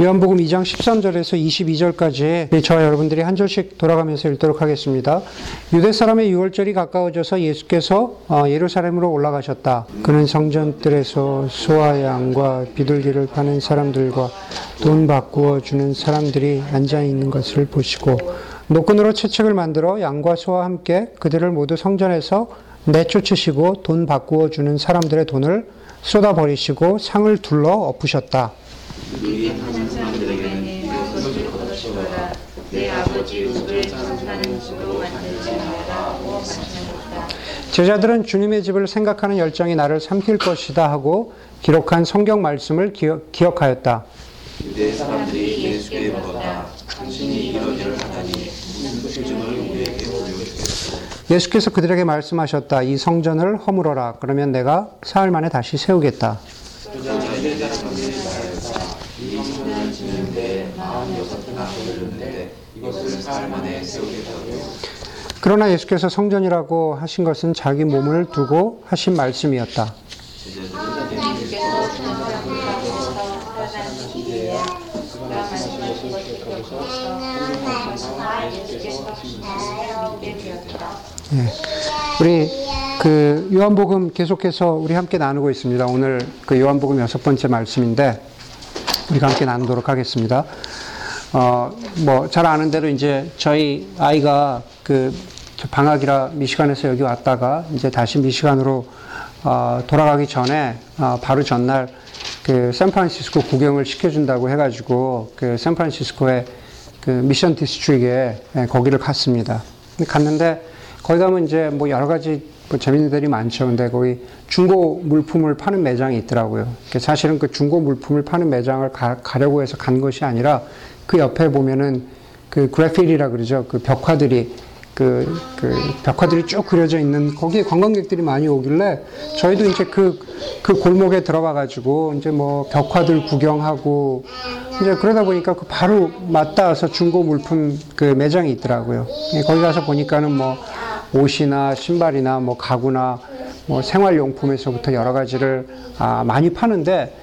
요한복음 2장 13절에서 22절까지 저와 여러분들이 한 절씩 돌아가면서 읽도록 하겠습니다. 유대 사람의 유월절이 가까워져서 예수께서 어, 예루살렘으로 올라가셨다. 그는 성전들에서 소와 양과 비둘기를 파는 사람들과 돈 바꾸어 주는 사람들이 앉아 있는 것을 보시고 노끈으로 채찍을 만들어 양과 소와 함께 그들을 모두 성전에서 내쫓으시고 돈 바꾸어 주는 사람들의 돈을 쏟아 버리시고 상을 둘러 엎으셨다. 내 아버지 우를 천사는 주로 만들지 하셨다. 제자들은 주님의 집을 생각하는 열정이 나를 삼킬 것이다 하고 기록한 성경 말씀을 기억, 기억하였다. 유대 사람들이 예수께 물었다. 당신이 이런 일을 하다니 무슨 표징을 우리에게 보여주겠소? 예수께서 그들에게 말씀하셨다. 이 성전을 허물어라. 그러면 내가 사흘 만에 다시 세우겠다. 그러나 예수께서 성전이라고 하신 것은 자기 몸을 두고 하신 말씀이었다. 예. 우리 그 요한복음 계속해서 우리 함께 나누고 있습니다. 오늘 그 요한복음 여섯 번째 말씀인데 우리가 함께 나누도록 하겠습니다. 어, 뭐 잘 아는 대로 이제 저희 아이가 그 방학이라 미시간에서 여기 왔다가 이제 다시 미시간으로 어, 돌아가기 전에 어, 바로 전날 그 샌프란시스코 구경을 시켜준다고 해가지고 그 샌프란시스코의 그 Mission District에 예, 거기를 갔습니다. 갔는데 거기 가면 이제 뭐 여러 가지 뭐 재밌는 데가 많죠. 근데 거기 중고 물품을 파는 매장이 있더라고요. 그 사실은 그 중고 물품을 파는 매장을 가, 가려고 해서 간 것이 아니라 그 옆에 보면은 그 graffiti라 그러죠. 그 벽화들이 그, 그 벽화들이 쭉 그려져 있는 거기에 관광객들이 많이 오길래 저희도 이제 그, 그 골목에 들어가 가지고 이제 뭐 벽화들 구경하고 이제 그러다 보니까 그 바로 맞닿아서 중고 물품 그 매장이 있더라고요. 예, 거기 가서 보니까는 뭐 옷이나 신발이나 뭐 가구나 뭐 생활용품에서부터 여러 가지를 아, 많이 파는데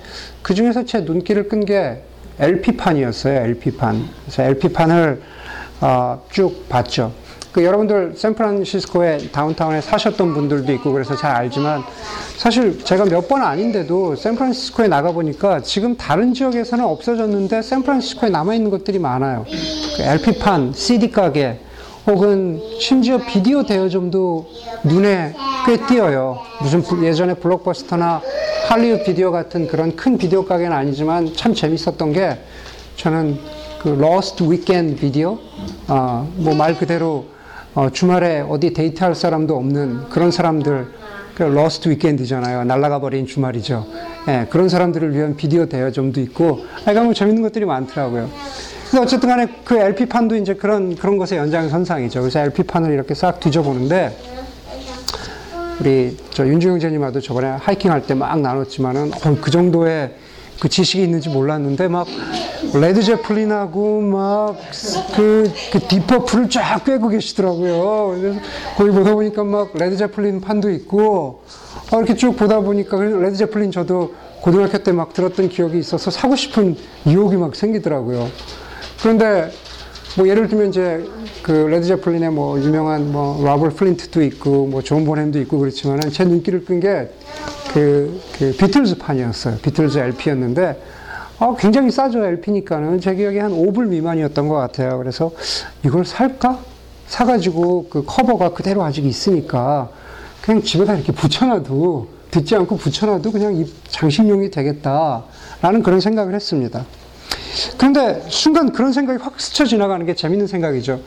그 중에서 제 눈길을 끈 게 LP판이었어요. LP판. 그래서 LP판을 어, 쭉 봤죠. 그 여러분들 샌프란시스코의 다운타운에 사셨던 분들도 있고 그래서 잘 알지만 사실 제가 몇 번 아닌데도 샌프란시스코에 나가 보니까 지금 다른 지역에서는 없어졌는데 샌프란시스코에 남아 있는 것들이 많아요. 그 LP판, CD 가게 혹은 심지어 비디오 대여점도 눈에 꽤 띄어요. 무슨 불- 예전에 Blockbuster나 Hollywood Video 같은 그런 큰 비디오 가게는 아니지만 참 재밌었던 게 저는 그 Lost Weekend Video, 어, 뭐 말 그대로 어, 주말에 어디 데이트할 사람도 없는 그런 사람들, 그 Lost Weekend잖아요. 날라가 버린 주말이죠. 예, 그런 사람들을 위한 비디오 대여점도 있고, 하여간 뭐 재밌는 것들이 많더라고요. 근데 어쨌든 간에 그 LP판도 이제 그런, 그런 것의 연장선상이죠. 그래서 LP판을 이렇게 싹 뒤져보는데, 우리 저 윤중영 형제님하고 저번에 하이킹 할 때 막 나눴지만은 어, 그 정도의 그 지식이 있는지 몰랐는데 막 Led Zeppelin하고 막그 그 Deep Purple을 쫙 꿰고 계시더라고요. 그래서 거기 보다 보니까 막 Led Zeppelin 판도 있고 어, 이렇게 쭉 보다 보니까 Led Zeppelin 저도 고등학교 때 막 들었던 기억이 있어서 사고 싶은 유혹이 막 생기더라고요. 그런데 뭐 예를 들면 이제 그 Led Zeppelin의 뭐 유명한 뭐 Robert Plant도 있고 뭐 John Bonham도 있고 그렇지만은 제 눈길을 끈 게 그 그 비틀즈 판이었어요. 비틀즈 LP였는데 어, 굉장히 싸죠 LP니까는 제 기억에 한 5불 미만이었던 것 같아요. 그래서 이걸 살까? 사가지고 그 커버가 그대로 아직 있으니까 그냥 집에다 이렇게 붙여놔도 듣지 않고 붙여놔도 그냥 이 장식용이 되겠다라는 그런 생각을 했습니다. 그런데 순간 그런 생각이 확 스쳐 지나가는 게 재밌는 생각이죠.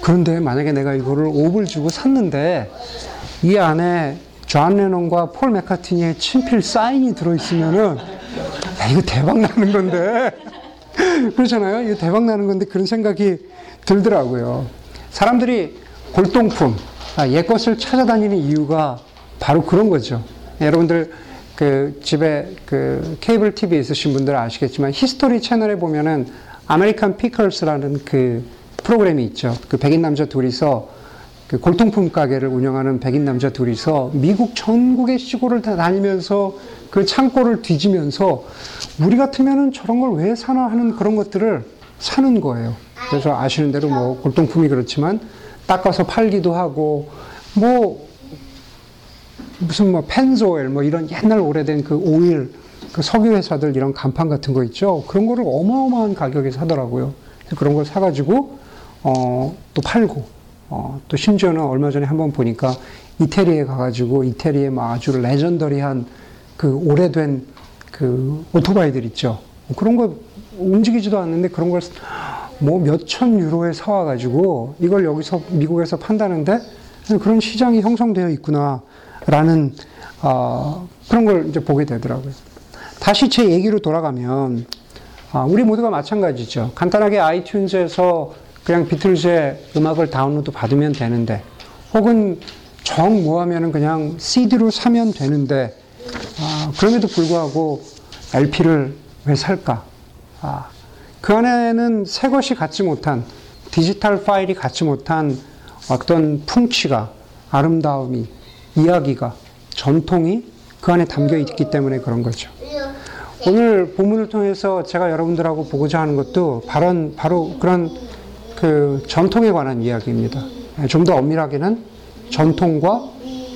그런데 만약에 내가 이거를 5불 주고 샀는데 이 안에 존 레논과 폴 맥카트니의 친필 사인이 들어있으면은 야, 이거 대박 나는 건데 그렇잖아요. 이거 대박 나는 건데 그런 생각이 들더라고요. 사람들이 골동품, 아, 옛 것을 찾아다니는 이유가 바로 그런 거죠. 여러분들 그 집에 그 케이블 TV 있으신 분들은 아시겠지만 History 채널에 보면은 American Pickers라는 그 프로그램이 있죠. 그 백인 남자 둘이서 그 골동품 가게를 운영하는 백인 남자 둘이서 미국 전국의 시골을 다 다니면서 그 창고를 뒤지면서 우리 같으면은 저런 걸 왜 사나 하는 그런 것들을 사는 거예요. 그래서 아시는 대로 뭐 골동품이 그렇지만 닦아서 팔기도 하고 뭐 무슨 뭐 펜조일 뭐 이런 옛날 오래된 그 오일 그 석유 회사들 이런 간판 같은 거 있죠. 그런 거를 어마어마한 가격에 사더라고요. 그런 걸 사가지고 어, 또 팔고 어, 또 심지어는 얼마 전에 한번 보니까 이태리에 가가지고 이태리에 막 아주 레전더리한 그 오래된 그 오토바이들 있죠. 그런 거 움직이지도 않는데 그런 걸 뭐 몇천 유로에 사와가지고 이걸 여기서 미국에서 판다는데 그런 시장이 형성되어 있구나라는 어, 그런 걸 이제 보게 되더라고요. 다시 제 얘기로 돌아가면 아, 우리 모두가 마찬가지죠. 간단하게 아이튠즈에서 그냥 비틀즈의 음악을 다운로드 받으면 되는데 혹은 정 뭐하면은 그냥 CD로 사면 되는데 아, 그럼에도 불구하고 LP를 왜 살까? 아, 그 안에는 새 것이 갖지 못한 디지털 파일이 갖지 못한 어떤 풍치가 아름다움이 이야기가 전통이 그 안에 담겨 있기 때문에 그런 거죠. 오늘 본문을 통해서 제가 여러분들하고 보고자 하는 것도 바로, 바로 그런 그 전통에 관한 이야기입니다. 좀 더 엄밀하게는 전통과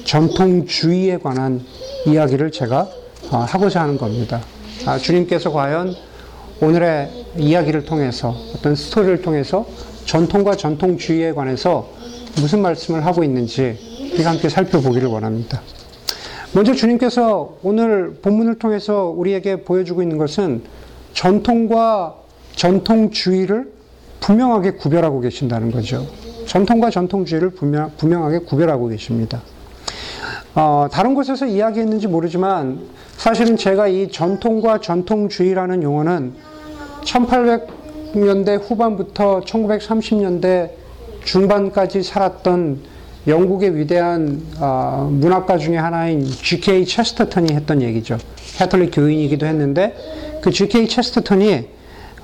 전통주의에 관한 이야기를 제가 어, 하고자 하는 겁니다. 아, 주님께서 과연 오늘의 이야기를 통해서 어떤 스토리를 통해서 전통과 전통주의에 관해서 무슨 말씀을 하고 있는지 우리가 함께 살펴보기를 원합니다. 먼저 주님께서 오늘 본문을 통해서 우리에게 보여주고 있는 것은 전통과 전통주의를 분명하게 구별하고 계신다는 거죠. 전통과 전통주의를 분명, 분명하게 구별하고 계십니다. 어, 다른 곳에서 이야기했는지 모르지만 사실은 제가 이 전통과 전통주의라는 용어는 1800년대 후반부터 1930년대 중반까지 살았던 영국의 위대한 어, 문학가 중에 하나인 G.K. 체스터턴이 했던 얘기죠. 캐톨릭 교인이기도 했는데 그 G.K. 체스터턴이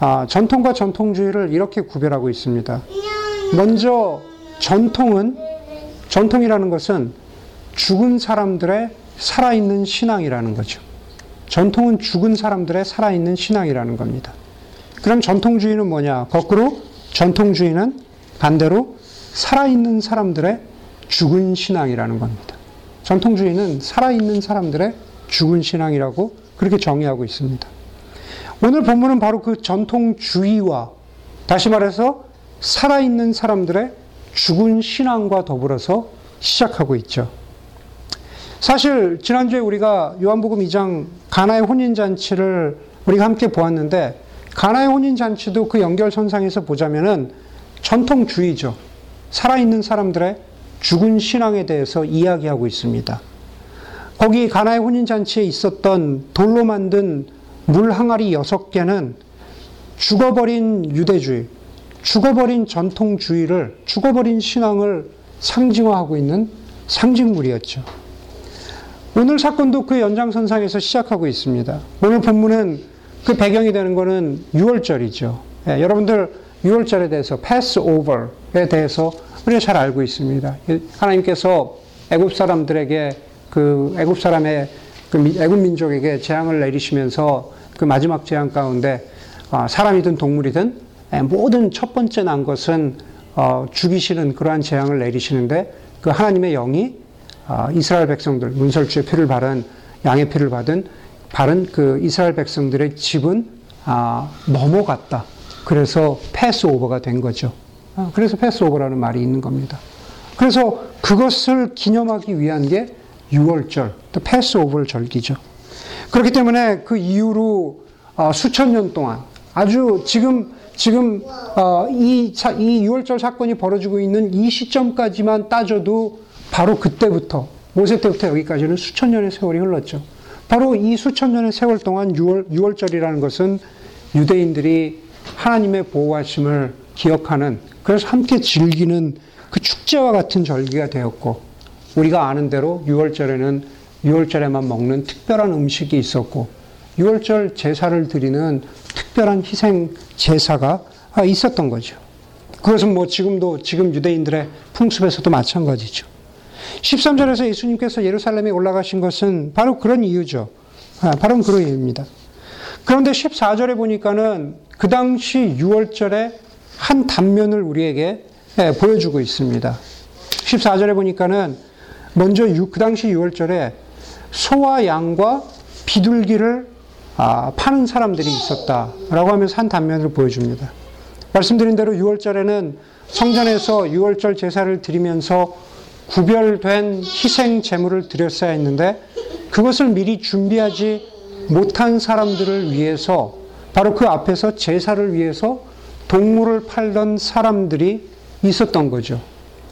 어, 전통과 전통주의를 이렇게 구별하고 있습니다. 먼저 전통은 전통이라는 것은 죽은 사람들의 살아있는 신앙이라는 거죠. 전통은 죽은 사람들의 살아있는 신앙이라는 겁니다. 그럼 전통주의는 뭐냐? 거꾸로 전통주의는 반대로 살아있는 사람들의 죽은 신앙이라는 겁니다. 전통주의는 살아있는 사람들의 죽은 신앙이라고 그렇게 정의하고 있습니다. 오늘 본문은 바로 그 전통주의와 다시 말해서 살아있는 사람들의 죽은 신앙과 더불어서 시작하고 있죠. 사실 지난주에 우리가 요한복음 2장 가나의 혼인잔치를 우리가 함께 보았는데 가나의 혼인잔치도 그 연결선상에서 보자면은 전통주의죠. 살아있는 사람들의 죽은 신앙에 대해서 이야기하고 있습니다. 거기 가나의 혼인잔치에 있었던 돌로 만든 물 항아리 여섯 개는 죽어버린 유대주의, 죽어버린 전통주의를, 죽어버린 신앙을 상징화하고 있는 상징물이었죠. 오늘 사건도 그 연장선상에서 시작하고 있습니다. 오늘 본문은 그 배경이 되는 것은 6월절이죠. 예, 여러분들 6월절에 대해서 패스오버에 대해서 우리가 잘 알고 있습니다. 하나님께서 애굽 사람들에게 그 애굽 사람의 그 애굽 민족에게 재앙을 내리시면서 그 마지막 재앙 가운데 아, 사람이든 동물이든 예, 모든 첫 번째 난 것은 어, 죽이시는 그러한 재앙을 내리시는데 그 하나님의 영이 아, 이스라엘 백성들 문설주의 피를 바른 양의 피를 받은 바른 그 이스라엘 백성들의 집은 아, 넘어갔다. 그래서 패스오버가 된 거죠. 아, 그래서 패스오버라는 말이 있는 겁니다. 그래서 그것을 기념하기 위한 게 6월절, 또 패스오버 절기죠. 그렇기 때문에 그 이후로 어, 수천 년 동안 아주 지금 지금 어, 이, 이 6월절 사건이 벌어지고 있는 이 시점까지만 따져도 바로 그때부터 모세 때부터 여기까지는 수천 년의 세월이 흘렀죠. 바로 이 수천 년의 세월 동안 6월 6월절이라는 것은 유대인들이 하나님의 보호하심을 기억하는 그래서 함께 즐기는 그 축제와 같은 절기가 되었고 우리가 아는 대로 6월절에는 6월절에만 먹는 특별한 음식이 있었고 6월절 제사를 드리는 특별한 희생 제사가 있었던 거죠. 그것은 뭐 지금도 지금 유대인들의 풍습에서도 마찬가지죠. 13절에서 예수님께서 예루살렘에 올라가신 것은 바로 그런 이유죠. 바로 그런 이유입니다. 그런데 14절에 보니까는 그 당시 6월절의 한 단면을 우리에게 예, 보여주고 있습니다. 14절에 보니까는 먼저 유- 그 당시 6월절에 소와 양과 비둘기를 아, 파는 사람들이 있었다라고 하면서 한 단면을 보여줍니다. 말씀드린 대로 6월절에는 성전에서 6월절 제사를 드리면서 구별된 희생 제물을 드렸어야 했는데 그것을 미리 준비하지 못한 사람들을 위해서 바로 그 앞에서 제사를 위해서 동물을 팔던 사람들이 있었던 거죠.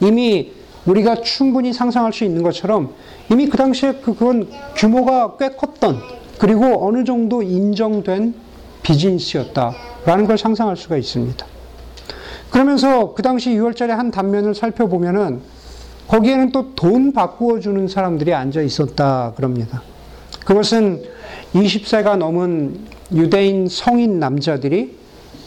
이미 우리가 충분히 상상할 수 있는 것처럼 이미 그 당시에 그- 그건 규모가 꽤 컸던 그리고 어느 정도 인정된 비즈니스였다라는 걸 상상할 수가 있습니다. 그러면서 그 당시 6월절의 한 단면을 살펴보면은 거기에는 또 돈 바꾸어 주는 사람들이 앉아 있었다 그럽니다. 그것은 20세가 넘은 유대인 성인 남자들이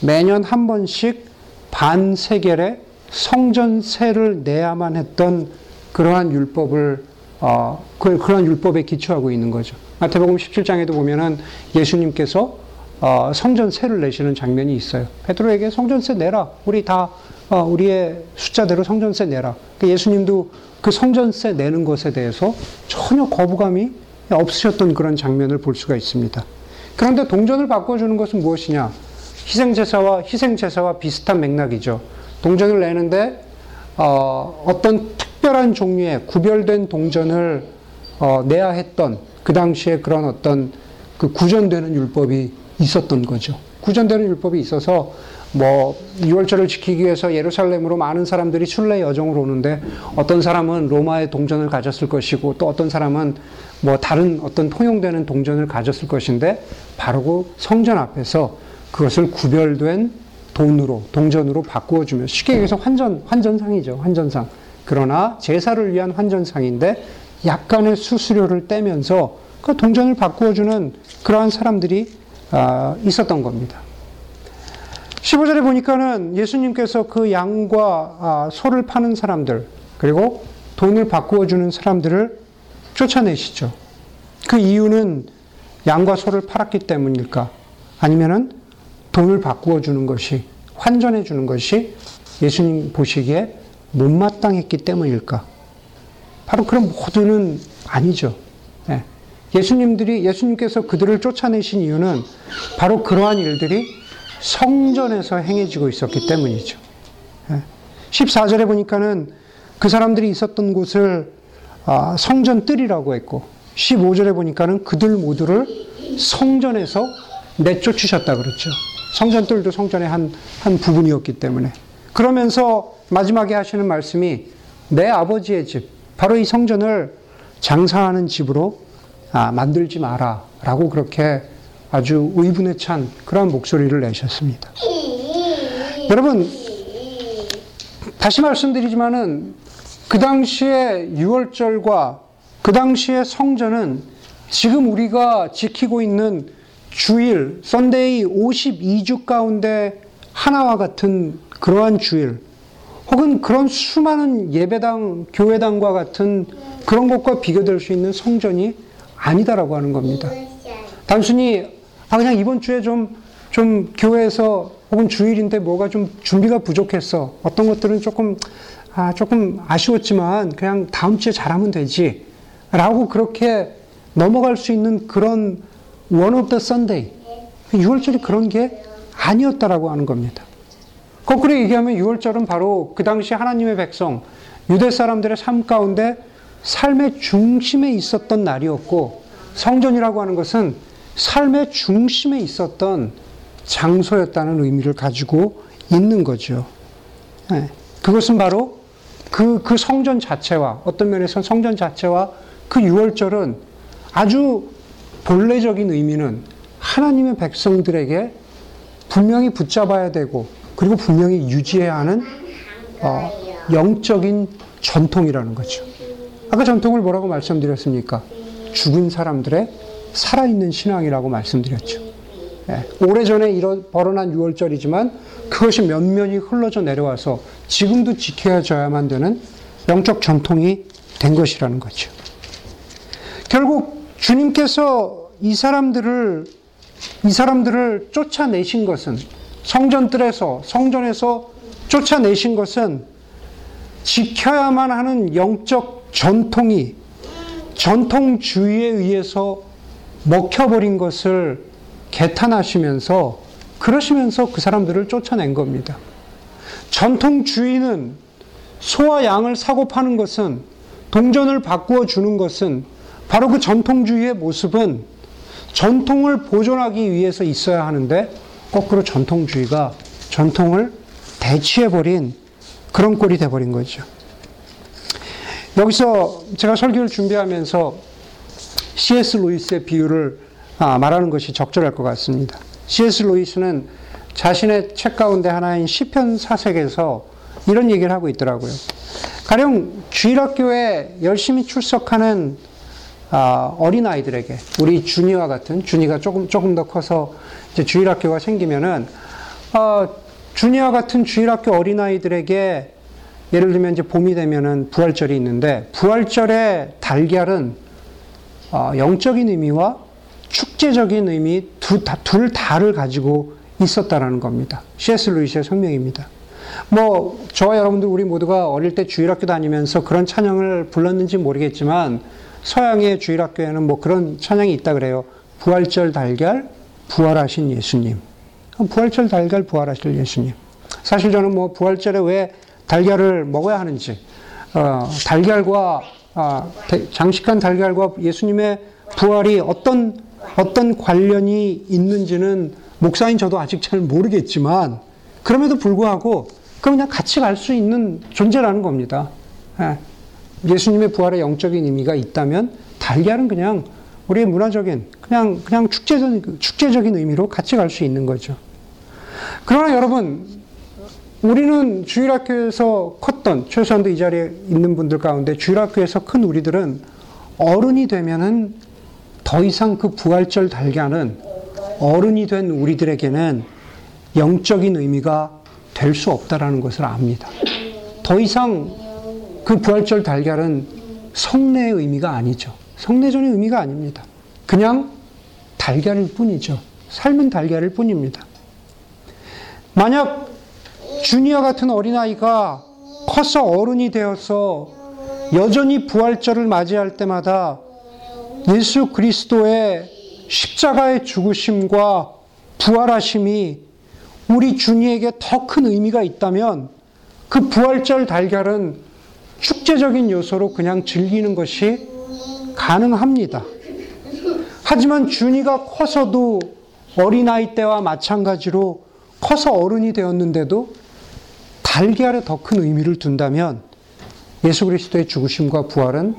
매년 한 번씩 반세겔의 성전세를 내야만 했던 그러한 율법을 어, 그, 그런 율법에 기초하고 있는 거죠. 마태복음 17장에도 보면은 예수님께서 어, 성전세를 내시는 장면이 있어요. 베드로에게 성전세 내라. 우리 다 어, 우리의 숫자대로 성전세 내라. 그 예수님도 그 성전세 내는 것에 대해서 전혀 거부감이 없으셨던 그런 장면을 볼 수가 있습니다. 그런데 동전을 바꿔주는 것은 무엇이냐? 희생제사와 희생제사와 비슷한 맥락이죠. 동전을 내는데 어, 어떤 특별한 종류의 구별된 동전을 어, 내야 했던 그 당시에 그런 어떤 그 구전되는 율법이 있었던 거죠. 구전되는 율법이 있어서 뭐 6월절을 지키기 위해서 예루살렘으로 많은 사람들이 순례 여정을 오는데 어떤 사람은 로마의 동전을 가졌을 것이고 또 어떤 사람은 뭐 다른 어떤 통용되는 동전을 가졌을 것인데 바로 그 성전 앞에서 그것을 구별된 돈으로 동전으로 바꾸어 주면 쉽게 얘기해서 환전 환전상이죠 환전상 그러나 제사를 위한 환전상인데 약간의 수수료를 떼면서 그 동전을 바꾸어 주는 그러한 사람들이 아, 있었던 겁니다. 15절에 보니까는 예수님께서 그 양과 아, 소를 파는 사람들 그리고 돈을 바꾸어 주는 사람들을 쫓아내시죠. 그 이유는 양과 소를 팔았기 때문일까? 아니면은 돈을 바꾸어 주는 것이 환전해 주는 것이 예수님 보시기에 못마땅했기 때문일까? 바로 그런 모두는 아니죠. 예. 예수님들이 예수님께서 그들을 쫓아내신 이유는 바로 그러한 일들이 성전에서 행해지고 있었기 때문이죠. 예. 14절에 보니까는 그 사람들이 있었던 곳을 아, 성전 뜰이라고 했고 15절에 보니까는 그들 모두를 성전에서 내쫓으셨다 그랬죠. 성전 뜰도 성전의 한, 한 부분이었기 때문에. 그러면서 마지막에 하시는 말씀이 내 아버지의 집, 바로 이 성전을 장사하는 집으로 아, 만들지 마라. 라고 그렇게 아주 의분에 찬 그런 목소리를 내셨습니다. 여러분, 다시 말씀드리지만은 그 당시에 6월절과 그 당시의 성전은 지금 우리가 지키고 있는 주일, 썬데이 52주 가운데 하나와 같은 그러한 주일, 혹은 그런 수많은 예배당, 교회당과 같은 그런 것과 비교될 수 있는 성전이 아니다라고 하는 겁니다. 단순히, 아, 그냥 이번 주에 좀, 좀 교회에서 혹은 주일인데 뭐가 좀 준비가 부족했어. 어떤 것들은 조금, 아, 조금 아쉬웠지만 그냥 다음 주에 잘하면 되지. 라고 그렇게 넘어갈 수 있는 그런 one of the Sunday. 6월절이 그런 게 아니었다라고 하는 겁니다. 거꾸로 얘기하면 6월절은 바로 그 당시 하나님의 백성, 유대 사람들의 삶 가운데 삶의 중심에 있었던 날이었고, 성전이라고 하는 것은 삶의 중심에 있었던 장소였다는 의미를 가지고 있는 거죠. 네. 그것은 바로 그, 그 성전 자체와, 어떤 면에서 성전 자체와 그 6월절은 아주 본래적인 의미는 하나님의 백성들에게 분명히 붙잡아야 되고 그리고 분명히 유지해야 하는 어, 영적인 전통이라는 거죠. 아까 전통을 뭐라고 말씀드렸습니까? 죽은 사람들의 살아있는 신앙이라고 말씀드렸죠. 예, 오래전에 이런 벌어난 6월절이지만 그것이 면면이 흘러져 내려와서 지금도 지켜져야만 되는 영적 전통이 된 것이라는 거죠. 결국 주님께서 이 사람들을 이 사람들을 쫓아내신 것은 성전들에서 성전에서 쫓아내신 것은 지켜야만 하는 영적 전통이 전통주의에 의해서 먹혀버린 것을 개탄하시면서 그러시면서 그 사람들을 쫓아낸 겁니다. 전통주의는 소와 양을 사고 파는 것은 동전을 바꾸어 주는 것은 바로 그 전통주의의 모습은 전통을 보존하기 위해서 있어야 하는데 거꾸로 전통주의가 전통을 대치해버린 그런 꼴이 돼버린 거죠. 여기서 제가 설교를 준비하면서 C.S. 루이스의 비유를 아, 말하는 것이 적절할 것 같습니다. C.S. 루이스는 자신의 책 가운데 하나인 시편 사색에서 이런 얘기를 하고 있더라고요. 가령 주일학교에 열심히 출석하는 아, 어린 아이들에게 우리 준이와 같은 준이가 조금 조금 더 커서 이제 주일학교가 생기면은 어, 준이와 같은 주일학교 어린 아이들에게 예를 들면 이제 봄이 되면은 부활절이 있는데 부활절의 달걀은 어, 영적인 의미와 축제적인 의미 둘 다를 가지고 있었다라는 겁니다. C.S. 루이스의 성명입니다. 뭐 저와 여러분들 우리 모두가 어릴 때 주일학교 다니면서 그런 찬양을 불렀는지 모르겠지만 서양의 주일학교에는 뭐 그런 찬양이 있다 그래요. 부활절 달걀 부활하신 예수님. 부활절 달걀 부활하실 예수님. 사실 저는 뭐 부활절에 왜 달걀을 먹어야 하는지, 어, 달걀과 아, 대- 장식한 달걀과 예수님의 부활이 어떤 어떤 관련이 있는지는 목사인 저도 아직 잘 모르겠지만 그럼에도 불구하고 그냥 같이 갈 수 있는 존재라는 겁니다. 예. 예수님의 부활의 영적인 의미가 있다면 달걀은 그냥 우리의 문화적인 그냥 그냥 축제적인 축제적인 의미로 같이 갈 수 있는 거죠. 그러나 여러분 우리는 주일학교에서 컸던 최소한도 이 자리에 있는 분들 가운데 주일학교에서 큰 우리들은 어른이 되면은 더 이상 그 부활절 달걀은 어른이 된 우리들에게는 영적인 의미가 될 수 없다라는 것을 압니다. 더 이상 그 부활절 달걀은 성례의 의미가 아니죠. 성례전의 의미가 아닙니다. 그냥 달걀일 뿐이죠. 삶은 달걀일 뿐입니다. 만약 주니어 같은 어린아이가 커서 어른이 되어서 여전히 부활절을 맞이할 때마다 예수 그리스도의 십자가의 죽으심과 부활하심이 우리 주니에게 더 큰 의미가 있다면 그 부활절 달걀은 축제적인 요소로 그냥 즐기는 것이 가능합니다. 하지만 준이가 커서도 어린아이 때와 마찬가지로 커서 어른이 되었는데도 달걀에 더 큰 의미를 둔다면 예수 그리스도의 죽으심과 부활은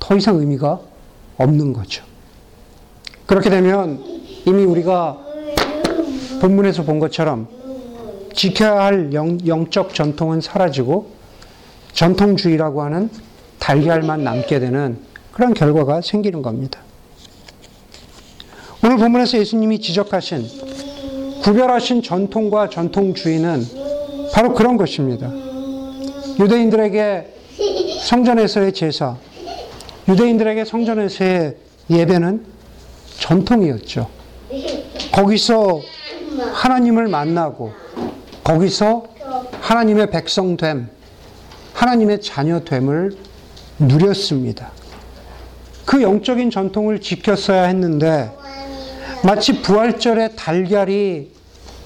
더 이상 의미가 없는 거죠. 그렇게 되면 이미 우리가 본문에서 본 것처럼 지켜야 할 영, 영적 전통은 사라지고 전통주의라고 하는 달걀만 남게 되는 그런 결과가 생기는 겁니다. 오늘 본문에서 예수님이 지적하신 구별하신 전통과 전통주의는 바로 그런 것입니다. 유대인들에게 성전에서의 제사, 유대인들에게 성전에서의 예배는 전통이었죠. 거기서 하나님을 만나고, 거기서 하나님의 백성됨, 하나님의 자녀됨을 누렸습니다. 그 영적인 전통을 지켰어야 했는데, 마치 부활절의 달걀이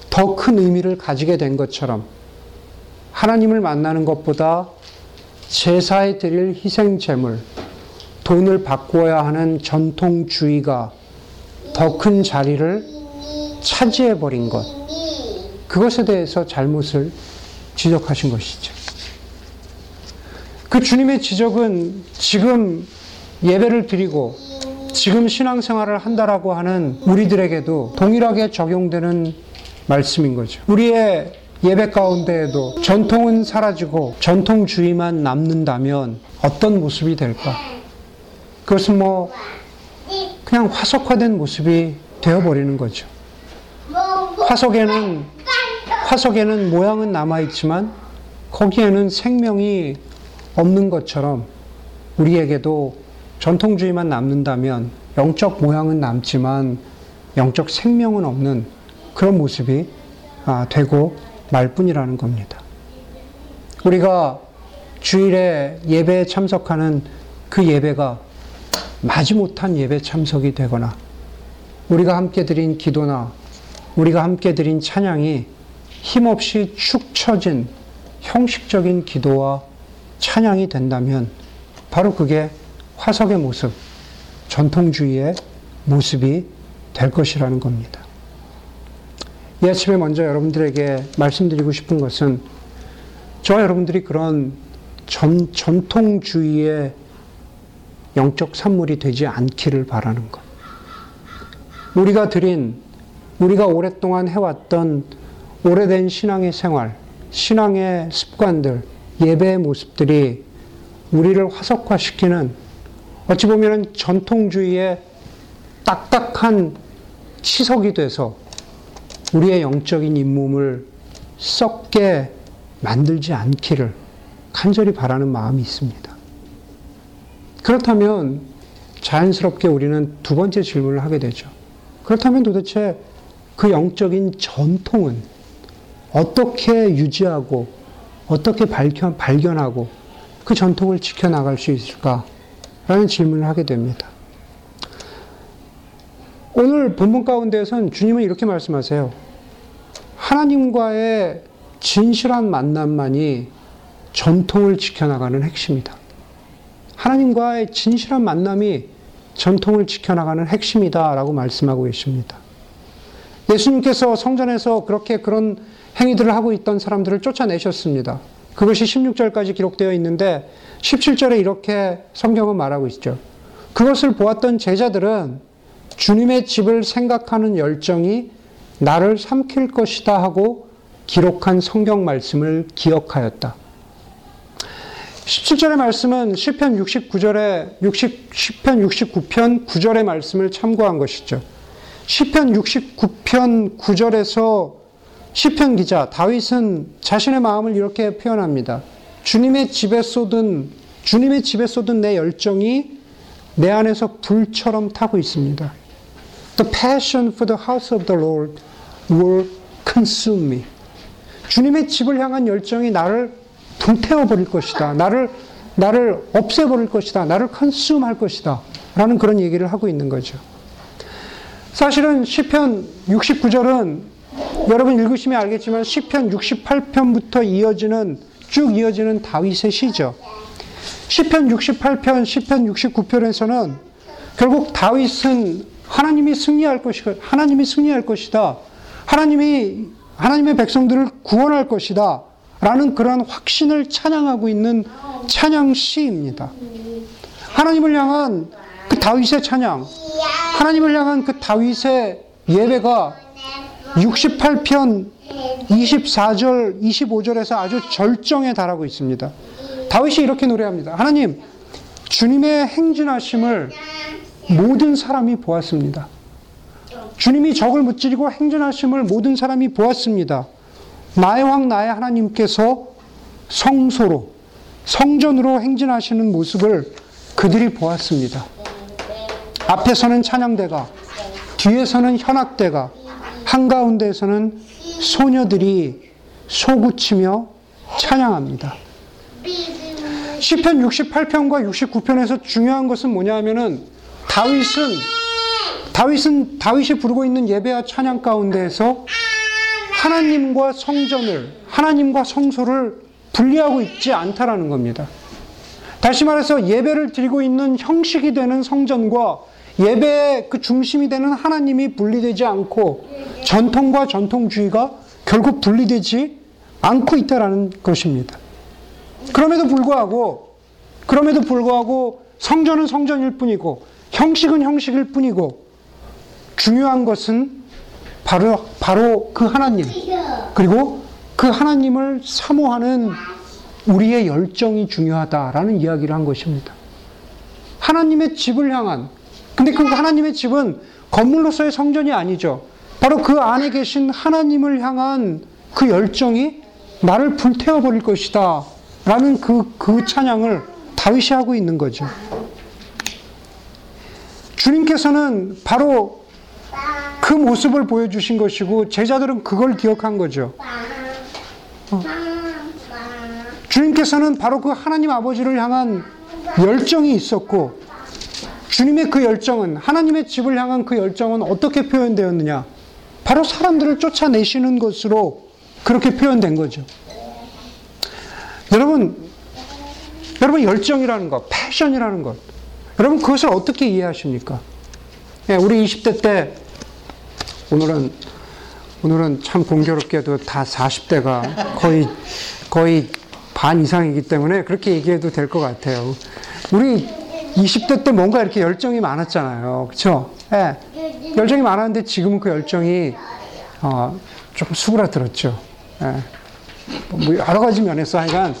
더 큰 의미를 가지게 된 것처럼 하나님을 만나는 것보다 제사에 드릴 희생 제물, 돈을 바꾸어야 하는 전통주의가 더 큰 자리를 차지해 버린 것. 그것에 대해서 잘못을 지적하신 것이죠. 그 주님의 지적은 지금 예배를 드리고 지금 신앙생활을 한다라고 하는 우리들에게도 동일하게 적용되는 말씀인 거죠. 우리의 예배 가운데에도 전통은 사라지고 전통주의만 남는다면 어떤 모습이 될까? 그것은 뭐 그냥 화석화된 모습이 되어버리는 거죠. 화석에는 화석에는 모양은 남아 있지만 거기에는 생명이 없는 것처럼 우리에게도 전통주의만 남는다면 영적 모양은 남지만 영적 생명은 없는 그런 모습이 아, 되고 말 뿐이라는 겁니다. 우리가 주일에 예배에 참석하는 그 예배가 마지못한 예배 참석이 되거나 우리가 함께 드린 기도나 우리가 함께 드린 찬양이 힘없이 축 처진 형식적인 기도와 찬양이 된다면 바로 그게 화석의 모습, 전통주의의 모습이 될 것이라는 겁니다. 이 아침에 먼저 여러분들에게 말씀드리고 싶은 것은 저와 여러분들이 그런 전, 전통주의의 영적 산물이 되지 않기를 바라는 것. 우리가 드린, 우리가 오랫동안 해왔던 오래된 신앙의 생활, 신앙의 습관들, 예배의 모습들이 우리를 화석화시키는 어찌 보면 전통주의의 딱딱한 치석이 돼서 우리의 영적인 잇몸을 썩게 만들지 않기를 간절히 바라는 마음이 있습니다. 그렇다면 자연스럽게 우리는 두 번째 질문을 하게 되죠. 그렇다면 도대체 그 영적인 전통은 어떻게 유지하고 어떻게 발견, 발견하고 그 전통을 지켜나갈 수 있을까? 라는 질문을 하게 됩니다. 오늘 본문 가운데에선 주님은 이렇게 말씀하세요. 하나님과의 진실한 만남만이 전통을 지켜나가는 핵심이다. 하나님과의 진실한 만남이 전통을 지켜나가는 핵심이다. 라고 말씀하고 계십니다. 예수님께서 성전에서 그렇게 그런 행위들을 하고 있던 사람들을 쫓아내셨습니다. 그것이 16절까지 기록되어 있는데 17절에 이렇게 성경은 말하고 있죠. 그것을 보았던 제자들은 주님의 집을 생각하는 열정이 나를 삼킬 것이다 하고 기록한 성경 말씀을 기억하였다. 17절의 말씀은 시편 69절에 60 시편 69편 9절의 말씀을 참고한 것이죠. 시편 69편 9절에서 시편 기자 다윗은 자신의 마음을 이렇게 표현합니다. 주님의 집에 쏟은 주님의 집에 쏟은 내 열정이 내 안에서 불처럼 타고 있습니다. The passion for the house of the Lord will consume me. 주님의 집을 향한 열정이 나를 불태워 버릴 것이다. 나를 나를 없애 버릴 것이다. 나를 컨sume 할 것이다. 라는 그런 얘기를 하고 있는 거죠. 사실은 시편 69절은 여러분 읽으시면 알겠지만 시편 68편부터 이어지는 쭉 이어지는 다윗의 시죠. 시편 68편, 시편 69편에서는 결국 다윗은 하나님이 승리할 것이다. 하나님이 승리할 것이다. 하나님이 하나님의 백성들을 구원할 것이다. 라는 그런 확신을 찬양하고 있는 찬양 시입니다. 하나님을 향한 그 다윗의 찬양, 하나님을 향한 그 다윗의 예배가 68편 24절, 25절에서 아주 절정에 달하고 있습니다. 다윗이 이렇게 노래합니다. 하나님, 주님의 행진하심을 모든 사람이 보았습니다. 주님이 적을 무찌르고 행진하심을 모든 사람이 보았습니다. 나의 왕 나의 하나님께서 성소로 성전으로 행진하시는 모습을 그들이 보았습니다. 앞에서는 찬양대가 뒤에서는 현악대가 한가운데에서는 소녀들이 소구치며 찬양합니다. 시편 68편과 69편에서 중요한 것은 뭐냐 하면은 다윗은 다윗은 다윗이 부르고 있는 예배와 찬양 가운데에서 하나님과 성전을 하나님과 성소를 분리하고 있지 않다라는 겁니다. 다시 말해서 예배를 드리고 있는 형식이 되는 성전과 예배의 그 중심이 되는 하나님이 분리되지 않고 전통과 전통주의가 결국 분리되지 않고 있다라는 것입니다. 그럼에도 불구하고 그럼에도 불구하고 성전은 성전일 뿐이고 형식은 형식일 뿐이고 중요한 것은 바로 바로 그 하나님 그리고 그 하나님을 사모하는 우리의 열정이 중요하다라는 이야기를 한 것입니다. 하나님의 집을 향한 근데 그 하나님의 집은 건물로서의 성전이 아니죠. 바로 그 안에 계신 하나님을 향한 그 열정이 나를 불태워 버릴 것이다. 라는 그, 그 찬양을 다윗이 하고 있는 거죠. 주님께서는 바로 그 모습을 보여주신 것이고 제자들은 그걸 기억한 거죠. 주님께서는 바로 그 하나님 아버지를 향한 열정이 있었고 주님의 그 열정은 하나님의 집을 향한 그 열정은 어떻게 표현되었느냐? 바로 사람들을 쫓아내시는 것으로 그렇게 표현된 거죠. 여러분, 여러분 열정이라는 것, 패션이라는 것, 여러분 그것을 어떻게 이해하십니까? 예, 우리 20대 때 오늘은 오늘은 참 공교롭게도 다 40대가 거의 거의 반 이상이기 때문에 그렇게 얘기해도 될 것 같아요. 우리 20대 때 뭔가 이렇게 열정이 많았잖아요. 그렇죠? 예. 열정이 많았는데 지금은 그 열정이 어, 조금 수그라들었죠. 예. 뭐 여러 가지 면에서 하여간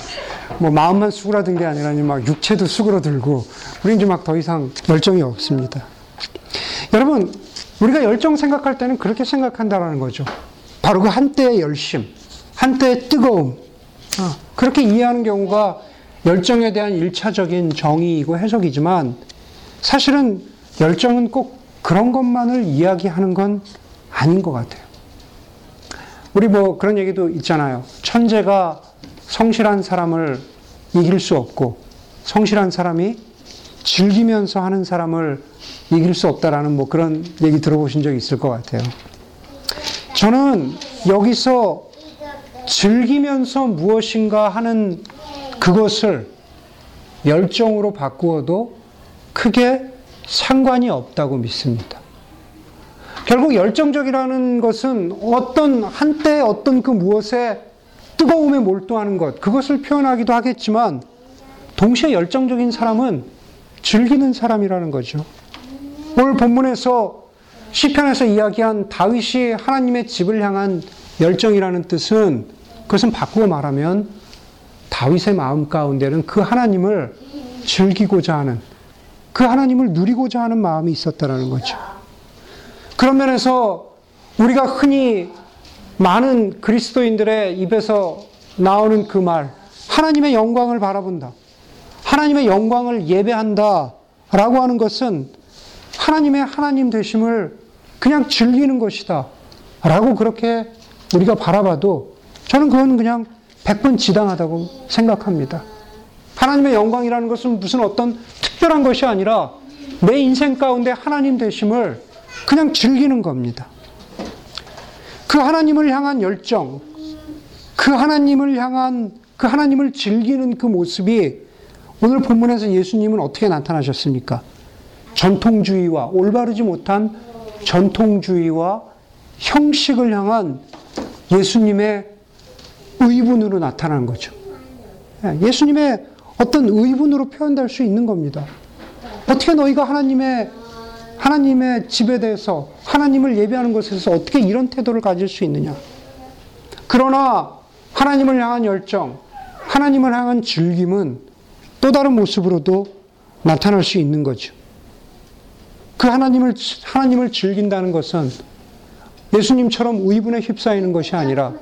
뭐 마음만 수그라든 게 아니라 막 육체도 수그러들고 우리 이제 막 더 이상 열정이 없습니다. 여러분 우리가 열정 생각할 때는 그렇게 생각한다라는 거죠. 바로 그 한때의 열심, 한때의 뜨거움 어, 그렇게 이해하는 경우가 열정에 대한 일차적인 정의이고 해석이지만 사실은 열정은 꼭 그런 것만을 이야기하는 건 아닌 것 같아요. 우리 뭐 그런 얘기도 있잖아요. 천재가 성실한 사람을 이길 수 없고 성실한 사람이 즐기면서 하는 사람을 이길 수 없다라는 뭐 그런 얘기 들어보신 적 있을 것 같아요. 저는 여기서 즐기면서 무엇인가 하는 그것을 열정으로 바꾸어도 크게 상관이 없다고 믿습니다. 결국 열정적이라는 것은 어떤 한때 어떤 그 무엇에 뜨거움에 몰두하는 것, 그것을 표현하기도 하겠지만, 동시에 열정적인 사람은 즐기는 사람이라는 거죠. 오늘 본문에서 시편에서 이야기한 다윗이 하나님의 집을 향한 열정이라는 뜻은 그것은 바꾸어 말하면 다윗의 마음 가운데는 그 하나님을 즐기고자 하는 그 하나님을 누리고자 하는 마음이 있었다라는 거죠. 그런 면에서 우리가 흔히 많은 그리스도인들의 입에서 나오는 그 말, 하나님의 영광을 바라본다. 하나님의 영광을 예배한다. 라고 하는 것은 하나님의 하나님 되심을 그냥 즐기는 것이다. 라고 그렇게 우리가 바라봐도 저는 그건 그냥 100번 지당하다고 생각합니다. 하나님의 영광이라는 것은 무슨 어떤 특별한 것이 아니라 내 인생 가운데 하나님 되심을 그냥 즐기는 겁니다. 그 하나님을 향한 열정, 그 하나님을 향한 그 하나님을 즐기는 그 모습이 오늘 본문에서 예수님은 어떻게 나타나셨습니까? 전통주의와 올바르지 못한 전통주의와 형식을 향한 예수님의 의분으로 나타나는 거죠. 예, 예수님의 어떤 의분으로 표현될 수 있는 겁니다. 어떻게 너희가 하나님의 하나님의 집에 대해서 하나님을 예배하는 것에 대해서 어떻게 이런 태도를 가질 수 있느냐? 그러나 하나님을 향한 열정, 하나님을 향한 즐김은 또 다른 모습으로도 나타날 수 있는 거죠. 그 하나님을 하나님을 즐긴다는 것은 예수님처럼 의분에 휩싸이는 것이 아니라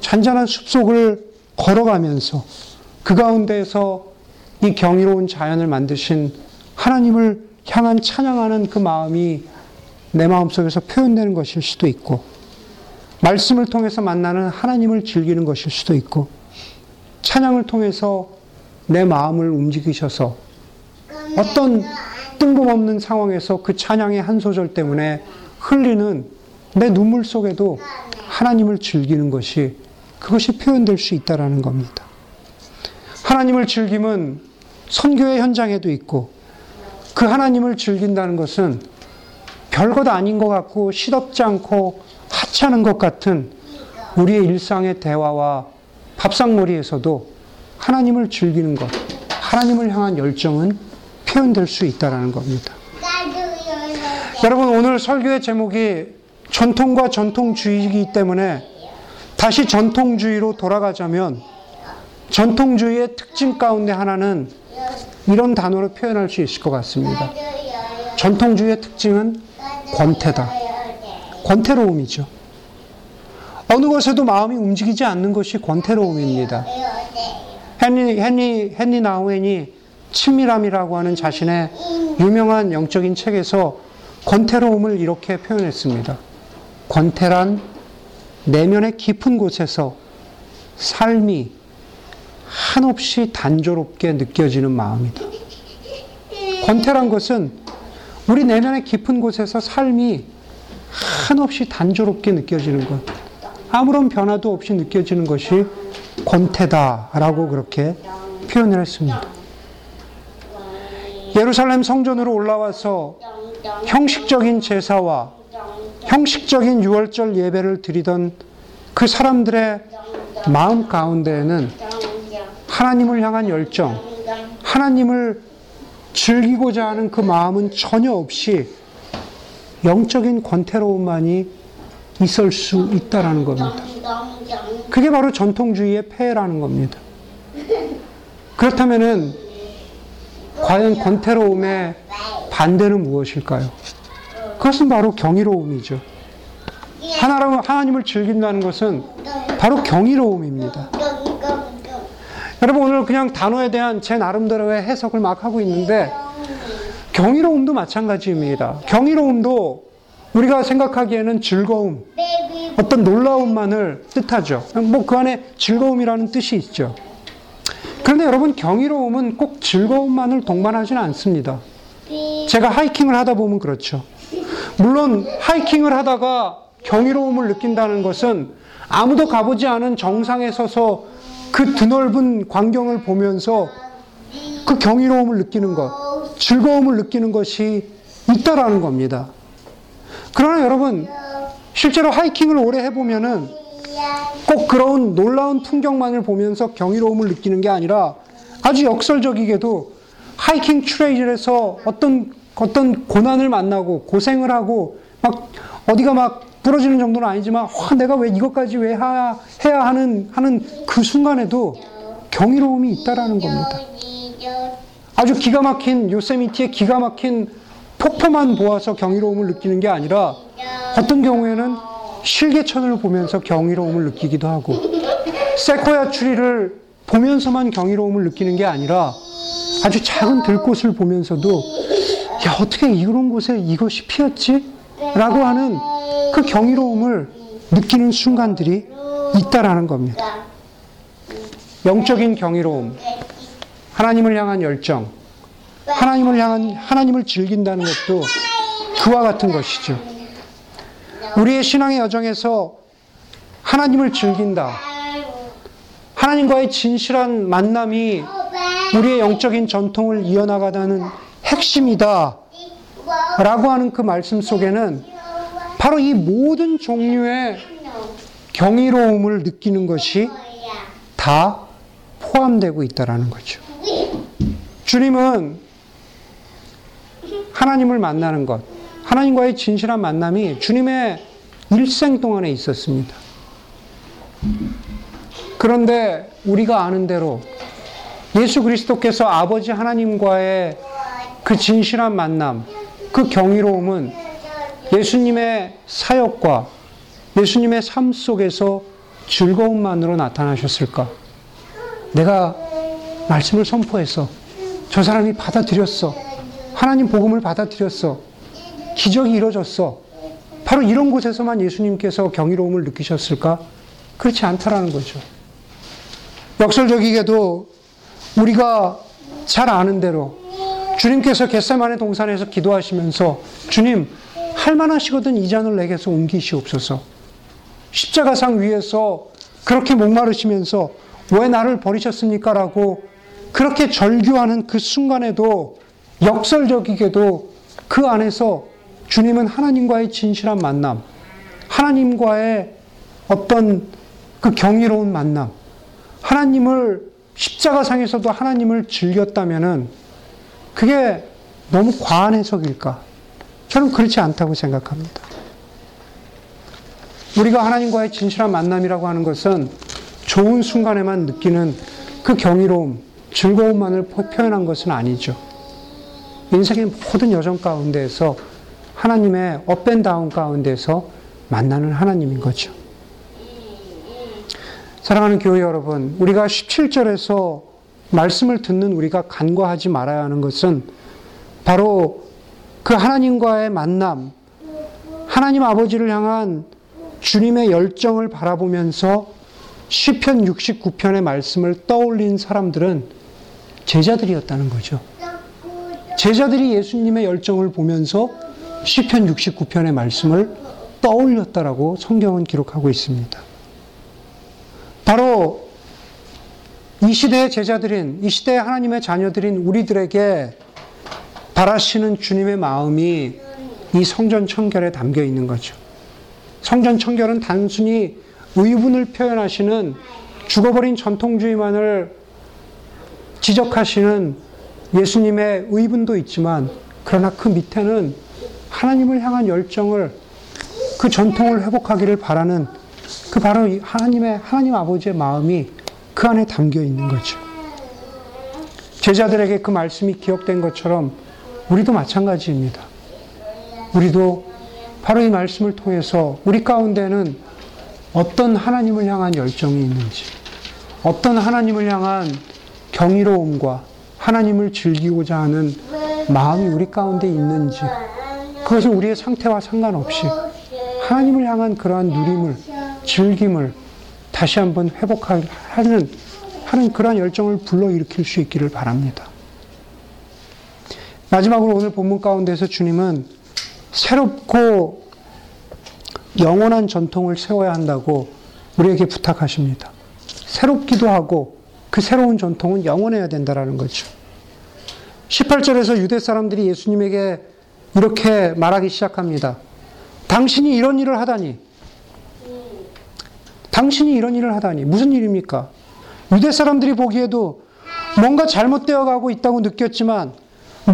잔잔한 숲속을 걸어가면서 그 가운데에서 이 경이로운 자연을 만드신 하나님을 향한 찬양하는 그 마음이 내 마음속에서 표현되는 것일 수도 있고 말씀을 통해서 만나는 하나님을 즐기는 것일 수도 있고 찬양을 통해서 내 마음을 움직이셔서 어떤 뜬금없는 상황에서 그 찬양의 한 소절 때문에 흘리는 내 눈물 속에도 하나님을 즐기는 것이 그것이 표현될 수 있다라는 겁니다. 하나님을 즐김은 선교의 현장에도 있고 그 하나님을 즐긴다는 것은 별것 아닌 것 같고 시덥지 않고 하찮은 것 같은 우리의 일상의 대화와 밥상머리에서도 하나님을 즐기는 것, 하나님을 향한 열정은 표현될 수 있다라는 겁니다. 여러분 오늘 설교의 제목이 전통과 전통주의이기 때문에 다시 전통주의로 돌아가자면 전통주의의 특징 가운데 하나는 이런 단어로 표현할 수 있을 것 같습니다. 전통주의의 특징은 권태다. 권태로움이죠. 어느 것에도 마음이 움직이지 않는 것이 권태로움입니다. 헨리, 헨리, 헨리 나우엔이 친밀함이라고 하는 자신의 유명한 영적인 책에서 권태로움을 이렇게 표현했습니다. 권태란 내면의 깊은 곳에서 삶이 한없이 단조롭게 느껴지는 마음이다. 권태란 것은 우리 내면의 깊은 곳에서 삶이 한없이 단조롭게 느껴지는 것, 아무런 변화도 없이 느껴지는 것이 권태다라고 그렇게 표현을 했습니다. 예루살렘 성전으로 올라와서 형식적인 제사와 형식적인 유월절 예배를 드리던 그 사람들의 마음 가운데에는 하나님을 향한 열정, 하나님을 즐기고자 하는 그 마음은 전혀 없이 영적인 권태로움만이 있을 수 있다라는 겁니다. 그게 바로 전통주의의 폐해라는 겁니다. 그렇다면은 과연 권태로움의 반대는 무엇일까요? 그것은 바로 경이로움이죠. 하나님, 하나님을 즐긴다는 것은 바로 경이로움입니다. 여러분 오늘 그냥 단어에 대한 제 나름대로의 해석을 막 하고 있는데 경이로움도 마찬가지입니다. 경이로움도 우리가 생각하기에는 즐거움, 어떤 놀라움만을 뜻하죠. 뭐 그 안에 즐거움이라는 뜻이 있죠. 그런데 여러분 경이로움은 꼭 즐거움만을 동반하지는 않습니다. 제가 하이킹을 하다 보면 그렇죠. 물론 하이킹을 하다가 경이로움을 느낀다는 것은 아무도 가보지 않은 정상에 서서 그 드넓은 광경을 보면서 그 경이로움을 느끼는 것, 즐거움을 느끼는 것이 있다라는 겁니다. 그러나 여러분, 실제로 하이킹을 오래 해보면은 꼭 그런 놀라운 풍경만을 보면서 경이로움을 느끼는 게 아니라 아주 역설적이게도 하이킹 트레일에서 어떤 어떤 고난을 만나고 고생을 하고 막 어디가 막 부러지는 정도는 아니지만 와, 내가 왜 이것까지 왜 해야, 해야 하는 하는 그 순간에도 경이로움이 있다라는 겁니다. 아주 기가 막힌 요세미티의 기가 막힌 폭포만 보아서 경이로움을 느끼는 게 아니라 어떤 경우에는 실개천을 보면서 경이로움을 느끼기도 하고 세코야 추리를 보면서만 경이로움을 느끼는 게 아니라 아주 작은 들꽃을 보면서도 야 어떻게 이런 곳에 이것이 피었지? 라고 하는 그 경이로움을 느끼는 순간들이 있다라는 겁니다. 영적인 경이로움, 하나님을 향한 열정, 하나님을 향한 하나님을 즐긴다는 것도 그와 같은 것이죠. 우리의 신앙의 여정에서 하나님을 즐긴다. 하나님과의 진실한 만남이 우리의 영적인 전통을 이어나가다는 핵심이다. 라고 하는 그 말씀 속에는 바로 이 모든 종류의 경이로움을 느끼는 것이 다 포함되고 있다라는 거죠. 주님은 하나님을 만나는 것, 하나님과의 진실한 만남이 주님의 일생 동안에 있었습니다. 그런데 우리가 아는 대로 예수 그리스도께서 아버지 하나님과의 그 진실한 만남, 그 경이로움은 예수님의 사역과 예수님의 삶 속에서 즐거움만으로 나타나셨을까? 내가 말씀을 선포했어. 저 사람이 받아들였어. 하나님 복음을 받아들였어. 기적이 이루어졌어. 바로 이런 곳에서만 예수님께서 경이로움을 느끼셨을까? 그렇지 않다라는 거죠. 역설적이게도 우리가 잘 아는 대로 주님께서 겟세만의 동산에서 기도하시면서 주님 할 만하시거든 이 잔을 내게서 옮기시옵소서. 십자가상 위에서 그렇게 목마르시면서 왜 나를 버리셨습니까? 라고 그렇게 절규하는 그 순간에도 역설적이게도 그 안에서 주님은 하나님과의 진실한 만남, 하나님과의 어떤 그 경이로운 만남, 하나님을 십자가상에서도 하나님을 즐겼다면은 그게 너무 과한 해석일까? 저는 그렇지 않다고 생각합니다. 우리가 하나님과의 진실한 만남이라고 하는 것은 좋은 순간에만 느끼는 그 경이로움, 즐거움만을 표현한 것은 아니죠. 인생의 모든 여정 가운데에서 하나님의 업앤다운 가운데서 만나는 하나님인 거죠. 사랑하는 교회 여러분, 우리가 17절에서 말씀을 듣는 우리가 간과하지 말아야 하는 것은 바로 그 하나님과의 만남, 하나님 아버지를 향한 주님의 열정을 바라보면서 시편 69편의 말씀을 떠올린 사람들은 제자들이었다는 거죠. 제자들이 예수님의 열정을 보면서 시편 69편의 말씀을 떠올렸다라고 성경은 기록하고 있습니다. 바로 이 시대의 제자들인, 이 시대의 하나님의 자녀들인 우리들에게 바라시는 주님의 마음이 이 성전 청결에 담겨 있는 거죠. 성전 청결은 단순히 의분을 표현하시는 죽어버린 전통주의만을 지적하시는 예수님의 의분도 있지만, 그러나 그 밑에는 하나님을 향한 열정을 그 전통을 회복하기를 바라는 그 바로 이 하나님의 하나님 아버지의 마음이 그 안에 담겨 있는 거죠. 제자들에게 그 말씀이 기억된 것처럼 우리도 마찬가지입니다. 우리도 바로 이 말씀을 통해서 우리 가운데는 어떤 하나님을 향한 열정이 있는지, 어떤 하나님을 향한 경이로움과 하나님을 즐기고자 하는 마음이 우리 가운데 있는지, 그것은 우리의 상태와 상관없이 하나님을 향한 그러한 누림을, 즐김을 다시 한번 회복하는, 하는 그러한 열정을 불러일으킬 수 있기를 바랍니다. 마지막으로 오늘 본문 가운데서 주님은 새롭고 영원한 전통을 세워야 한다고 우리에게 부탁하십니다. 새롭기도 하고 그 새로운 전통은 영원해야 된다라는 거죠. 18절에서 유대 사람들이 예수님에게 이렇게 말하기 시작합니다. 당신이 이런 일을 하다니. 당신이 이런 일을 하다니. 무슨 일입니까? 유대 사람들이 보기에도 뭔가 잘못되어 가고 있다고 느꼈지만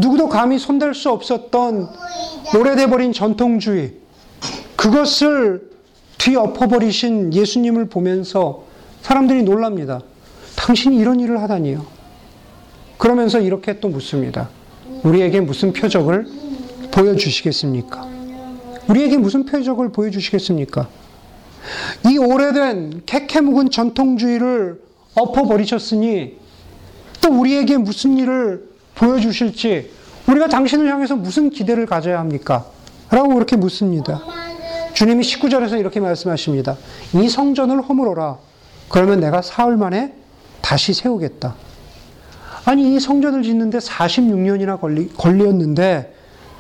누구도 감히 손댈 수 없었던 오래돼 버린 전통주의. 그것을 뒤엎어 버리신 예수님을 보면서 사람들이 놀랍니다. 당신이 이런 일을 하다니요. 그러면서 이렇게 또 묻습니다. 우리에게 무슨 표적을 보여주시겠습니까? 우리에게 무슨 표적을 보여주시겠습니까? 이 오래된 캐캐 묵은 전통주의를 엎어버리셨으니 또 우리에게 무슨 일을 보여주실지 우리가 당신을 향해서 무슨 기대를 가져야 합니까? 라고 그렇게 묻습니다. 주님이 19절에서 이렇게 말씀하십니다. 이 성전을 허물어라. 그러면 내가 사흘 만에 다시 세우겠다. 아니, 이 성전을 짓는데 46년이나 걸리, 걸렸는데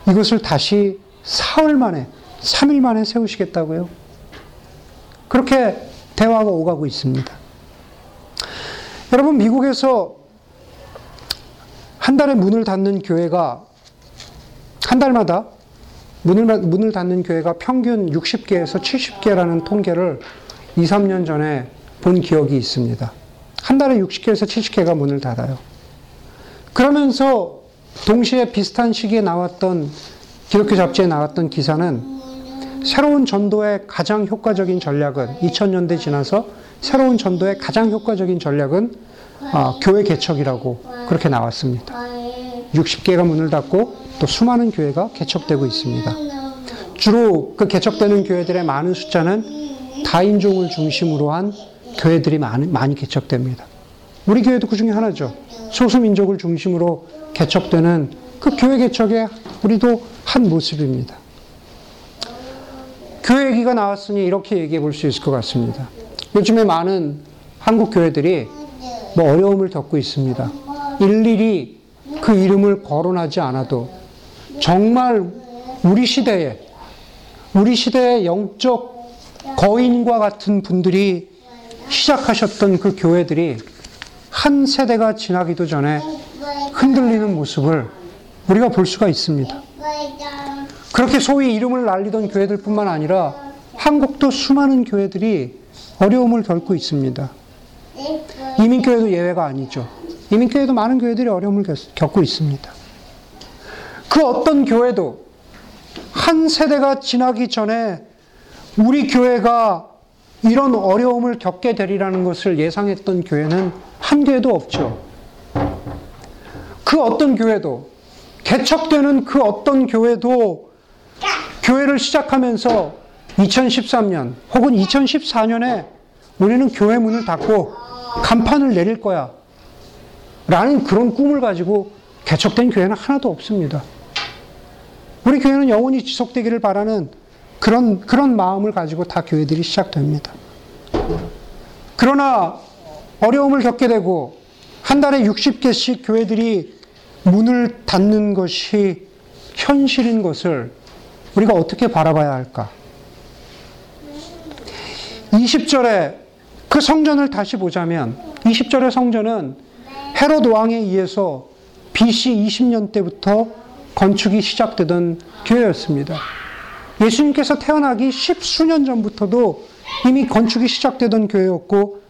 이것을 다시 사흘 만에, 3일 만에 세우시겠다고요? 그렇게 대화가 오가고 있습니다. 여러분, 미국에서 한 달에 문을 닫는 교회가 한 달마다 문을, 문을 닫는 교회가 평균 60개에서 70개라는 통계를 2, 3년 전에 본 기억이 있습니다. 한 달에 60개에서 70개가 문을 닫아요. 그러면서 동시에 비슷한 시기에 나왔던 기독교 잡지에 나왔던 기사는 새로운 전도의 가장 효과적인 전략은 2000년대 지나서 새로운 전도의 가장 효과적인 전략은 아, 교회 개척이라고 그렇게 나왔습니다. 60개가 문을 닫고 또 수많은 교회가 개척되고 있습니다. 주로 그 개척되는 교회들의 많은 숫자는 다인종을 중심으로 한 교회들이 많이, 많이 개척됩니다. 우리 교회도 그 중에 하나죠. 소수민족을 중심으로 개척되는 그 교회 개척의 우리도 한 모습입니다. 교회 얘기가 나왔으니 이렇게 얘기해 볼 수 있을 것 같습니다. 요즘에 많은 한국 교회들이 뭐 어려움을 겪고 있습니다. 일일이 그 이름을 거론하지 않아도 정말 우리 시대에 우리 시대의 영적 거인과 같은 분들이 시작하셨던 그 교회들이 한 세대가 지나기도 전에 흔들리는 모습을 우리가 볼 수가 있습니다. 그렇게 소위 이름을 날리던 교회들 뿐만 아니라 한국도 수많은 교회들이 어려움을 겪고 있습니다. 이민교회도 예외가 아니죠. 이민교회도 많은 교회들이 어려움을 겪고 있습니다. 그 어떤 교회도 한 세대가 지나기 전에 우리 교회가 이런 어려움을 겪게 되리라는 것을 예상했던 교회는 한 교회도 없죠. 그 어떤 교회도, 개척되는 그 어떤 교회도 교회를 시작하면서 2013년 혹은 2014년에 우리는 교회 문을 닫고 간판을 내릴 거야. 라는 그런 꿈을 가지고 개척된 교회는 하나도 없습니다. 우리 교회는 영원히 지속되기를 바라는 그런, 그런 마음을 가지고 다 교회들이 시작됩니다. 그러나 어려움을 겪게 되고 한 달에 60개씩 교회들이 문을 닫는 것이 현실인 것을 우리가 어떻게 바라봐야 할까? 20절에 그 성전을 다시 보자면 20절의 성전은 헤롯 왕에 의해서 BC 20년 때부터 건축이 시작되던 교회였습니다. 예수님께서 태어나기 십수년 전부터도 이미 건축이 시작되던 교회였고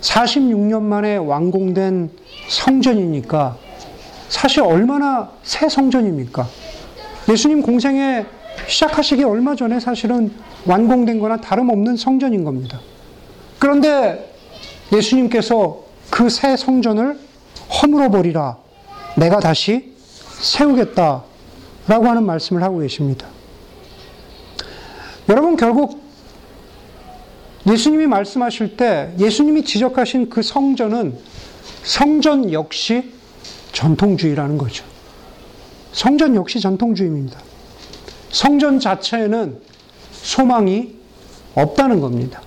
46년 만에 완공된 성전이니까 사실 얼마나 새 성전입니까? 예수님 공생에 시작하시기 얼마 전에 사실은 완공된 거나 다름없는 성전인 겁니다. 그런데 예수님께서 그 새 성전을 허물어 버리라. 내가 다시 세우겠다. 라고 하는 말씀을 하고 계십니다. 여러분, 결국 예수님이 말씀하실 때 예수님이 지적하신 그 성전은 성전 역시 전통주의라는 거죠. 성전 역시 전통주의입니다. 성전 자체에는 소망이 없다는 겁니다.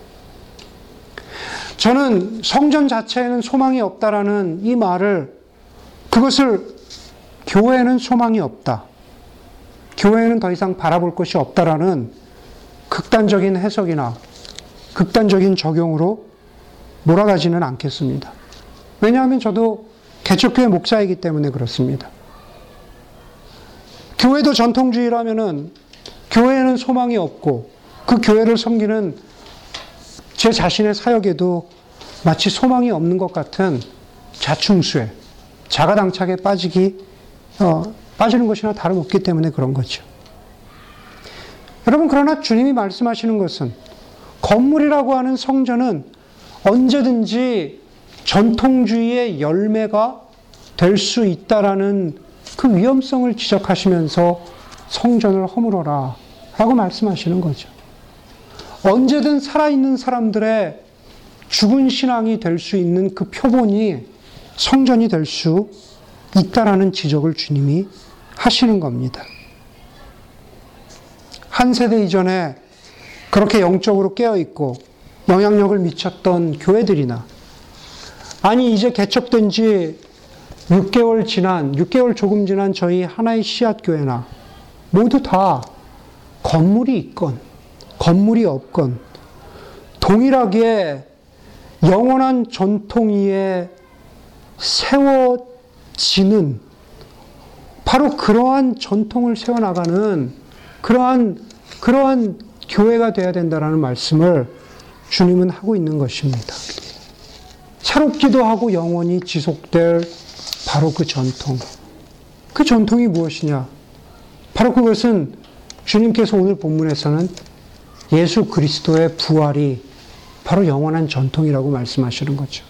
저는 성전 자체에는 소망이 없다라는 이 말을 그것을 교회는 소망이 없다. 교회는 더 이상 바라볼 것이 없다라는 극단적인 해석이나 극단적인 적용으로 몰아가지는 않겠습니다. 왜냐하면 저도 개척교회 목사이기 때문에 그렇습니다. 교회도 전통주의라면은 교회에는 소망이 없고 그 교회를 섬기는 제 자신의 사역에도 마치 소망이 없는 것 같은 자충수에 자가당착에 빠지기 어, 빠지는 것이나 다름없기 때문에 그런 거죠. 여러분 그러나 주님이 말씀하시는 것은 건물이라고 하는 성전은 언제든지 전통주의의 열매가 될 수 있다라는 그 위험성을 지적하시면서 성전을 허물어라 라고 말씀하시는 거죠. 언제든 살아있는 사람들의 죽은 신앙이 될 수 있는 그 표본이 성전이 될 수 있다라는 지적을 주님이 하시는 겁니다. 한 세대 이전에 그렇게 영적으로 깨어있고 영향력을 미쳤던 교회들이나 아니 이제 개척된 지 6개월 지난 6개월 조금 지난 저희 하나의 씨앗 교회나 모두 다 건물이 있건 건물이 없건 동일하게 영원한 전통 위에 세워지는 바로 그러한 전통을 세워나가는 그러한 그러한 교회가 되어야 된다라는 말씀을 주님은 하고 있는 것입니다. 새롭기도 하고 영원히 지속될 바로 그 전통. 그 전통이 무엇이냐? 바로 그것은 주님께서 오늘 본문에서는 예수 그리스도의 부활이 바로 영원한 전통이라고 말씀하시는 거죠.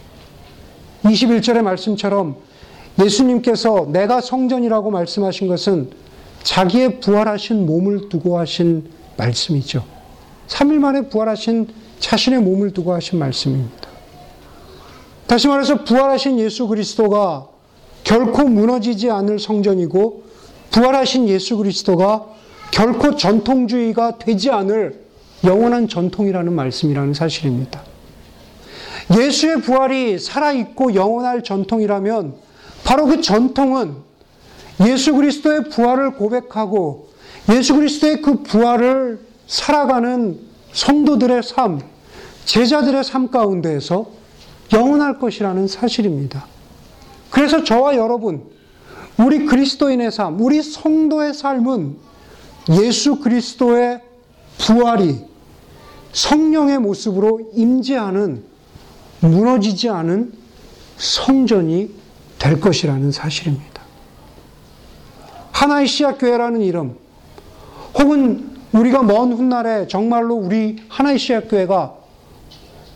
21절의 말씀처럼 예수님께서 내가 성전이라고 말씀하신 것은 자기의 부활하신 몸을 두고 하신 말씀이죠. 3일 만에 부활하신 자신의 몸을 두고 하신 말씀입니다. 다시 말해서 부활하신 예수 그리스도가 결코 무너지지 않을 성전이고 부활하신 예수 그리스도가 결코 전통주의가 되지 않을 영원한 전통이라는 말씀이라는 사실입니다. 예수의 부활이 살아있고 영원할 전통이라면 바로 그 전통은 예수 그리스도의 부활을 고백하고 예수 그리스도의 그 부활을 살아가는 성도들의 삶, 제자들의 삶 가운데에서 영원할 것이라는 사실입니다. 그래서 저와 여러분, 우리 그리스도인의 삶, 우리 성도의 삶은 예수 그리스도의 부활이 성령의 모습으로 임재하는 무너지지 않은 성전이 될 것이라는 사실입니다. 하나의 씨앗교회라는 이름, 혹은 우리가 먼 훗날에 정말로 우리 하나의 씨앗교회가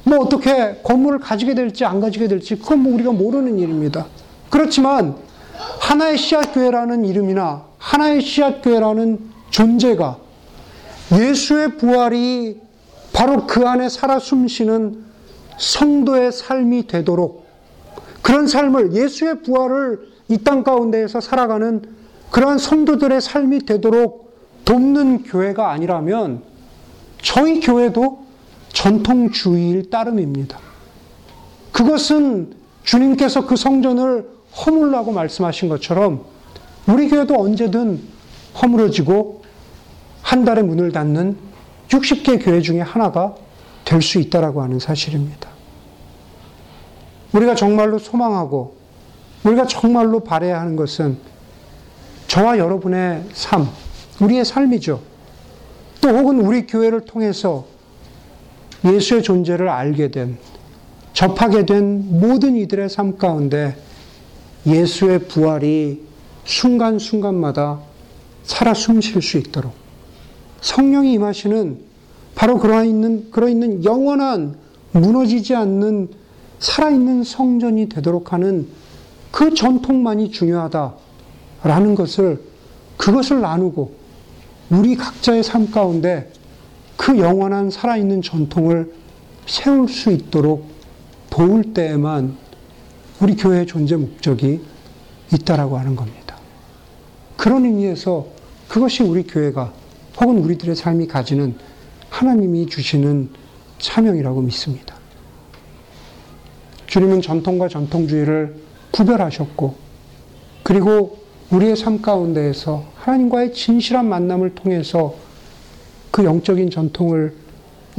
뭐 어떻게 건물을 가지게 될지 안 가지게 될지 그건 뭐 우리가 모르는 일입니다. 그렇지만 하나의 씨앗교회라는 이름이나 하나의 씨앗교회라는 존재가 예수의 부활이 바로 그 안에 살아 숨쉬는 성도의 삶이 되도록 그런 삶을 예수의 부활을 이 땅 가운데에서 살아가는 그러한 성도들의 삶이 되도록 돕는 교회가 아니라면 저희 교회도 전통주의일 따름입니다. 그것은 주님께서 그 성전을 허물라고 말씀하신 것처럼 우리 교회도 언제든 허물어지고 한 달에 문을 닫는 60개 교회 중에 하나가 될 수 있다라고 하는 사실입니다. 우리가 정말로 소망하고 우리가 정말로 바래야 하는 것은 저와 여러분의 삶, 우리의 삶이죠. 또 혹은 우리 교회를 통해서 예수의 존재를 알게 된, 접하게 된 모든 이들의 삶 가운데 예수의 부활이 순간순간마다 살아 숨 쉴 수 있도록 성령이 임하시는 바로 그러 있는, 그러 있는 영원한 무너지지 않는 살아있는 성전이 되도록 하는 그 전통만이 중요하다라는 것을 그것을 나누고 우리 각자의 삶 가운데 그 영원한 살아있는 전통을 세울 수 있도록 도울 때에만 우리 교회의 존재 목적이 있다라고 하는 겁니다. 그런 의미에서 그것이 우리 교회가 혹은 우리들의 삶이 가지는 하나님이 주시는 사명이라고 믿습니다. 주님은 전통과 전통주의를 구별하셨고, 그리고 우리의 삶 가운데에서 하나님과의 진실한 만남을 통해서 그 영적인 전통을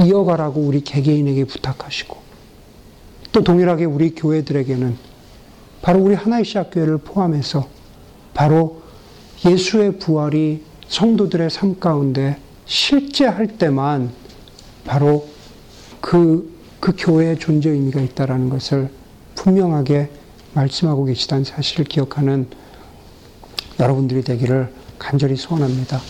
이어가라고 우리 개개인에게 부탁하시고, 또 동일하게 우리 교회들에게는 바로 우리 하나의 시학교회를 포함해서 바로 예수의 부활이 성도들의 삶 가운데 실제 할 때만 바로 그, 그 교회의 존재 의미가 있다라는 것을 분명하게 말씀하고 계시다는 사실을 기억하는 여러분들이 되기를 간절히 소원합니다.